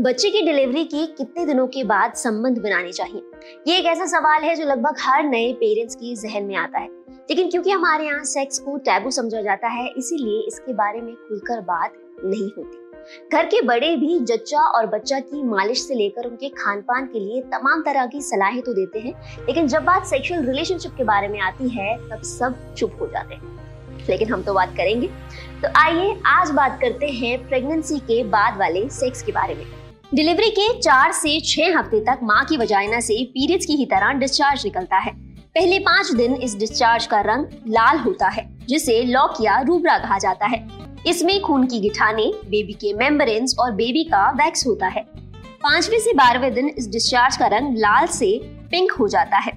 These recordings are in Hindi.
बच्चे की डिलीवरी की कितने दिनों के बाद संबंध बनाने चाहिए? ये एक ऐसा सवाल है जो लगभग हर नए पेरेंट्स की जहन में आता है। लेकिन क्योंकि हमारे यहाँ सेक्स को टैबू समझा जाता है, इसीलिए इसके बारे में खुलकर बात नहीं होती। घर के बड़े भी जच्चा और बच्चा की मालिश से लेकर उनके खान पान के लिए तमाम तरह की सलाहें तो देते हैं, लेकिन जब बात सेक्सुअल रिलेशनशिप के बारे में आती है, तब सब चुप हो जाते हैं। लेकिन हम तो बात करेंगे। तो आइए आज बात करते हैं प्रेगनेंसी के बाद वाले सेक्स के बारे में। डिलीवरी के चार से छह हफ़्ते तक माँ की वजाइना से पीरियड्स की ही तरह डिस्चार्ज निकलता है। पहले पाँच दिन इस डिस्चार्ज का रंग लाल होता है, जिसे लॉक या रूबरा कहा जाता है। इसमें खून की गिठाने बेबी के मेम्बरेंस और बेबी का वैक्स होता है। पांचवे से बारहवें दिन इस डिस्चार्ज का रंग लाल से पिंक हो जाता है।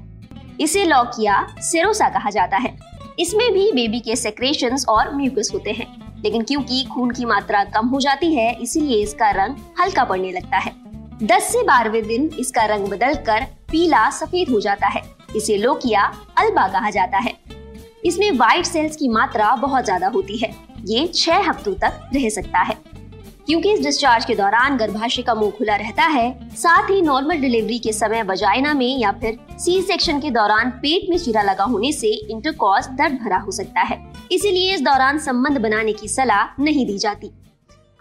इसे लॉक या सिरोसा कहा जाता है। इसमें भी बेबी के सेक्रेशंस और म्यूकस होते हैं। लेकिन क्योंकि खून की मात्रा कम हो जाती है, इसीलिए इसका रंग हल्का पड़ने लगता है। 10 से बारहवें दिन इसका रंग बदलकर पीला, सफ़ेद हो जाता है। इसे लोकिया अल्बा कहा जाता है। इसमें व्हाइट सेल्स की मात्रा बहुत ज़्यादा होती है। ये छह हफ्तों तक रह सकता है। क्योंकि इस डिस्चार्ज के दौरान गर्भाशय का मुँह खुला रहता है, साथ ही नॉर्मल डिलीवरी के समय वजाइना में या फिर सी सेक्शन के दौरान पेट में चीरा लगा होने से इंटरकॉस दर्द भरा हो सकता है। इसीलिए इस दौरान संबंध बनाने की सलाह नहीं दी जाती।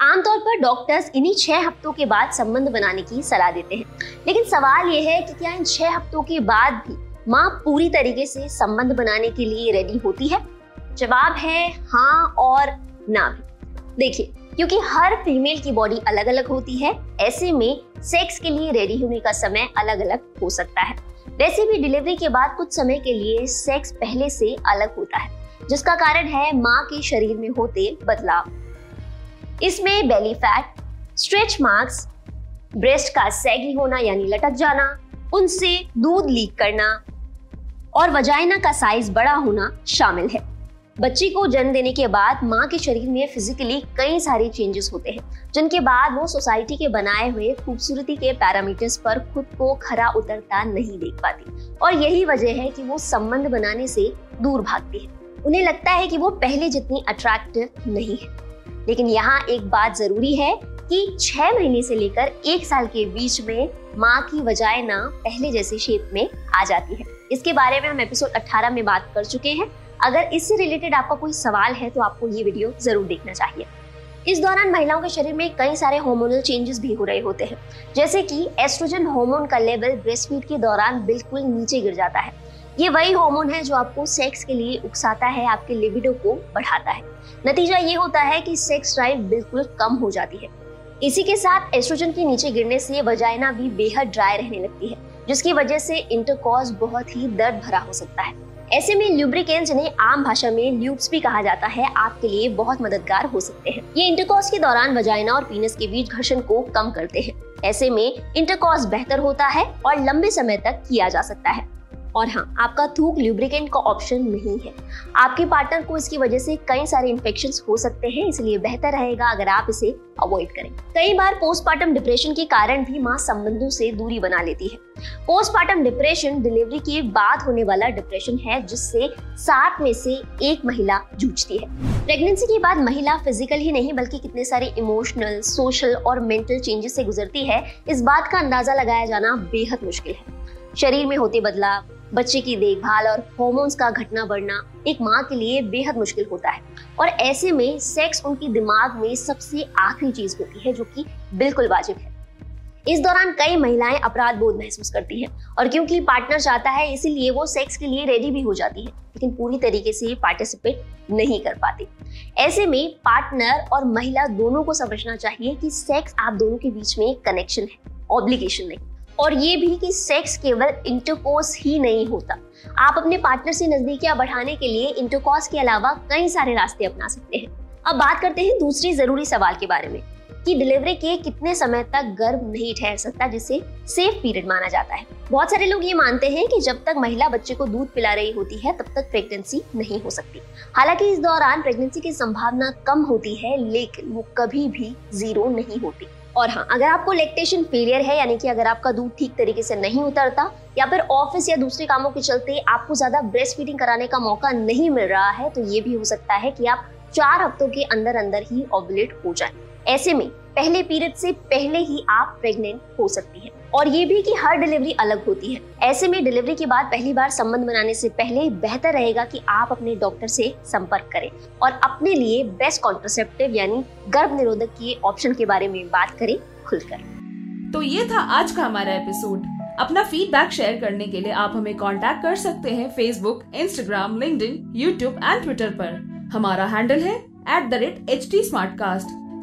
आमतौर पर डॉक्टर्स इन्हीं छह हफ्तों के बाद संबंध बनाने की सलाह देते हैं। लेकिन सवाल ये है कि क्या इन छह हफ्तों के बाद भी माँ पूरी तरीके से संबंध बनाने के लिए रेडी होती है? जवाब है हाँ और ना भी। देखिए क्योंकि हर फीमेल की बॉडी अलग अलग होती है, ऐसे में सेक्स के लिए रेडी होने का समय अलग अलग हो सकता है। वैसे भी डिलीवरी के बाद कुछ समय के लिए सेक्स पहले से अलग होता है, जिसका कारण है माँ के शरीर में होते बदलाव। इसमें belly fat stretch marks breast का सैगी होना यानी लटक जाना, उनसे दूध लीक करना और वजाइना का साइज़ बड़ा होना शामिल है। बच्ची को जन्म देने के बाद माँ के शरीर में फिजिकली कई सारे चेंजेस होते हैं, जिनके बाद वो सोसाइटी के बनाए हुए खूबसूरती के पैरामीटर्स पर खुद को खरा उतरता नहीं देख पाती और यही वजह है कि वो संबंध बनाने से दूर भागती है। उन्हें लगता है कि वो पहले जितनी अट्रैक्टिव नहीं है। लेकिन यहाँ एक बात ज़रूरी है कि छह महीने से लेकर एक साल के बीच में माँ की वजाय ना पहले जैसे शेप में आ जाती है। इसके बारे में हम एपिसोड 18 में बात कर चुके हैं। अगर इससे रिलेटेड आपका कोई सवाल है तो आपको ये वीडियो ज़रूर देखना चाहिए। इस दौरान महिलाओं के शरीर में कई सारे हार्मोनल चेंजेस भी हो रहे होते हैं। जैसे कि एस्ट्रोजन हार्मोन का लेवल ब्रेस्ट फ़ीड के दौरान बिल्कुल नीचे गिर जाता है। ये वही हार्मोन है जो आपको सेक्स के लिए उकसाता है, आपके लिबिडो को बढ़ाता है। नतीजा ये होता है कि सेक्स ड्राइव बिल्कुल कम हो जाती है। इसी के साथ एस्ट्रोजन के नीचे गिरने से वजाइना भी बेहद ड्राई रहने लगती है, जिसकी वजह से इंटरकॉज बहुत ही दर्द भरा हो सकता है। ऐसे में ल्यूब्रिकेंट जिन्हें आम भाषा में ल्यूब्स भी कहा जाता है, आपके लिए बहुत मददगार हो सकते हैं। ये इंटरकॉस के दौरान वजाइना और पीनस के बीच घर्षण को कम करते हैं। ऐसे में इंटरकॉस बेहतर होता है और लंबे समय तक किया जा सकता है। और हाँ आपका थूक ल्यूब्रिकेंट का ऑप्शन नहीं है। आपके पार्टनर को इसकी वजह से कई सारे इन्फेक्शन हो सकते हैं, इसलिए बेहतर रहेगा अगर आप इसे अवॉइड करें। कई बार पोस्टमार्टम डिप्रेशन के कारण भी माँ संबंधों से दूरी बना लेती है। पोस्टमार्टम डिप्रेशन डिलीवरी के बाद होने वाला डिप्रेशन है, जिससे सात में से एक महिला जूझती है। प्रेगनेंसी के बाद महिला फ़िज़िकल ही नहीं, बल्कि कितने सारे इमोशनल सोशल और मेंटल चेंजेस से गुजरती है, इस बात का अंदाज़ा लगाया जाना बेहद मुश्किल है। शरीर में होते बदलाव बच्चे की देखभाल और हॉर्मोन्स का घटना बढ़ना एक माँ के लिए बेहद मुश्किल होता है। और ऐसे में सेक्स उनकी दिमाग में सबसे आखिरी चीज़ होती है जो कि बिल्कुल वाजिब है। इस दौरान कई महिलाएँ अपराध बोध महसूस करती हैं और क्योंकि पार्टनर चाहता है, इसीलिए वो सेक्स के लिए रेडी भी हो जाती है, लेकिन पूरी तरीके से पार्टिसिपेट नहीं कर पाती। ऐसे में पार्टनर और महिला दोनों को समझना चाहिए कि सेक्स आप दोनों के बीच में एक कनेक्शन है ऑब्लिगेशन नहीं। और ये भी कि सेक्स केवल इंटरकोर्स ही नहीं होता। आप अपने पार्टनर से नजदीकियाँ बढ़ाने के लिए इंटरकोर्स के अलावा कई सारे रास्ते अपना सकते हैं। अब बात करते हैं दूसरी ज़रूरी सवाल के बारे में, कि डिलीवरी के कितने समय तक गर्भ नहीं ठहर सकता, जिसे सेफ़ पीरियड माना जाता है। बहुत सारे लोग ये मानते हैं कि जब तक महिला बच्चे को दूध पिला रही होती है, तब तक प्रेगनेंसी नहीं हो सकती। हालाँकि इस दौरान प्रेगनेंसी की संभावना कम होती है, लेकिन वो कभी भी ज़ीरो नहीं होती। और हाँ अगर आपको लेक्टेशन फेलियर है, यानी कि अगर आपका दूध ठीक तरीके से नहीं उतरता, या फिर ऑफ़िस या दूसरे कामों के चलते आपको ज़्यादा ब्रेस्ट फीडिंग कराने का मौका नहीं मिल रहा है तो ये भी हो सकता है कि आप चार हफ्तों के अंदर अंदर ही ओवुलेट हो जाए। ऐसे में पहले पीरियड से पहले ही आप प्रेग्नेंट हो सकती हैं। और ये भी कि हर डिलीवरी अलग होती है। ऐसे में डिलीवरी के बाद पहली बार संबंध बनाने से पहले बेहतर रहेगा कि आप अपने डॉक्टर से संपर्क करें और अपने लिए बेस्ट कॉन्ट्रोसेप्टिव यानी गर्भ निरोधक के ऑप्शन के बारे में बात करें खुलकर। तो ये था आज का हमारा एपिसोड अपना फीडबैक शेयर करने के लिए आप हमें कांटेक्ट कर सकते हैं Facebook Instagram LinkedIn, YouTube and Twitter पर। हमारा हैंडल है at the rate H T